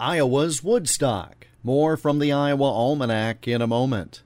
Iowa's Woodstock. More from the Iowa Almanac in a moment.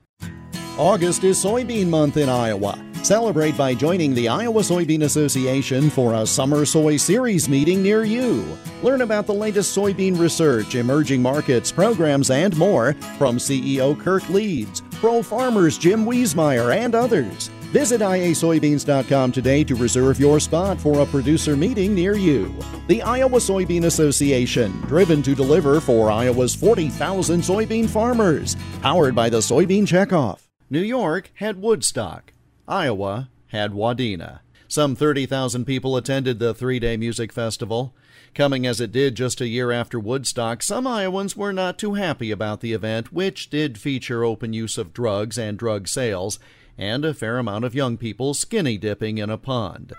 August is soybean month in Iowa. Celebrate by joining the Iowa Soybean Association for a Summer Soy Series meeting near you. Learn about the latest soybean research, emerging markets, programs, and more from CEO Kirk Leeds, pro farmers Jim Wiesemeyer, and others. Visit iasoybeans.com today to reserve your spot for a producer meeting near you. The Iowa Soybean Association, driven to deliver for Iowa's 40,000 soybean farmers, powered by the Soybean Checkoff. New York had Woodstock. Iowa had Wadena. Some 30,000 people attended the three day music festival. Coming as it did just a year after Woodstock, some Iowans were not too happy about the event, which did feature open use of drugs and drug sales, and a fair amount of young people skinny dipping in a pond.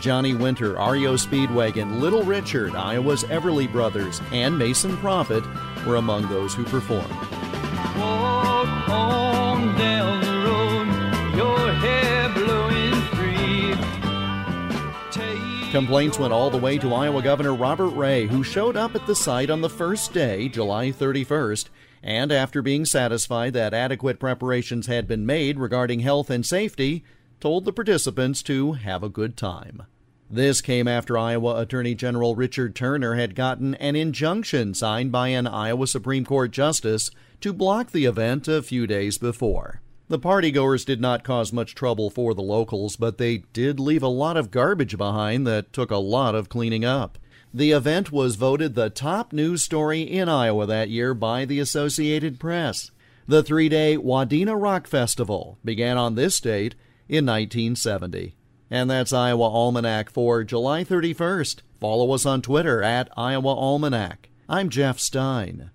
Johnny Winter, REO Speedwagon, Little Richard, Iowa's Everly Brothers, and Mason Proffit were among those who performed. Walk Complaints went all the way to Iowa Governor Robert Ray, who showed up at the site on the first day, July 31st, and after being satisfied that adequate preparations had been made regarding health and safety, told the participants to have a good time. This came after Iowa Attorney General Richard Turner had gotten an injunction signed by an Iowa Supreme Court justice to block the event a few days before. The partygoers did not cause much trouble for the locals, but they did leave a lot of garbage behind that took a lot of cleaning up. The event was voted the top news story in Iowa that year by the Associated Press. The three day Wadena Rock Festival began on this date in 1970. And that's Iowa Almanac for July 31st. Follow us on Twitter at Iowa Almanac. I'm Jeff Stein.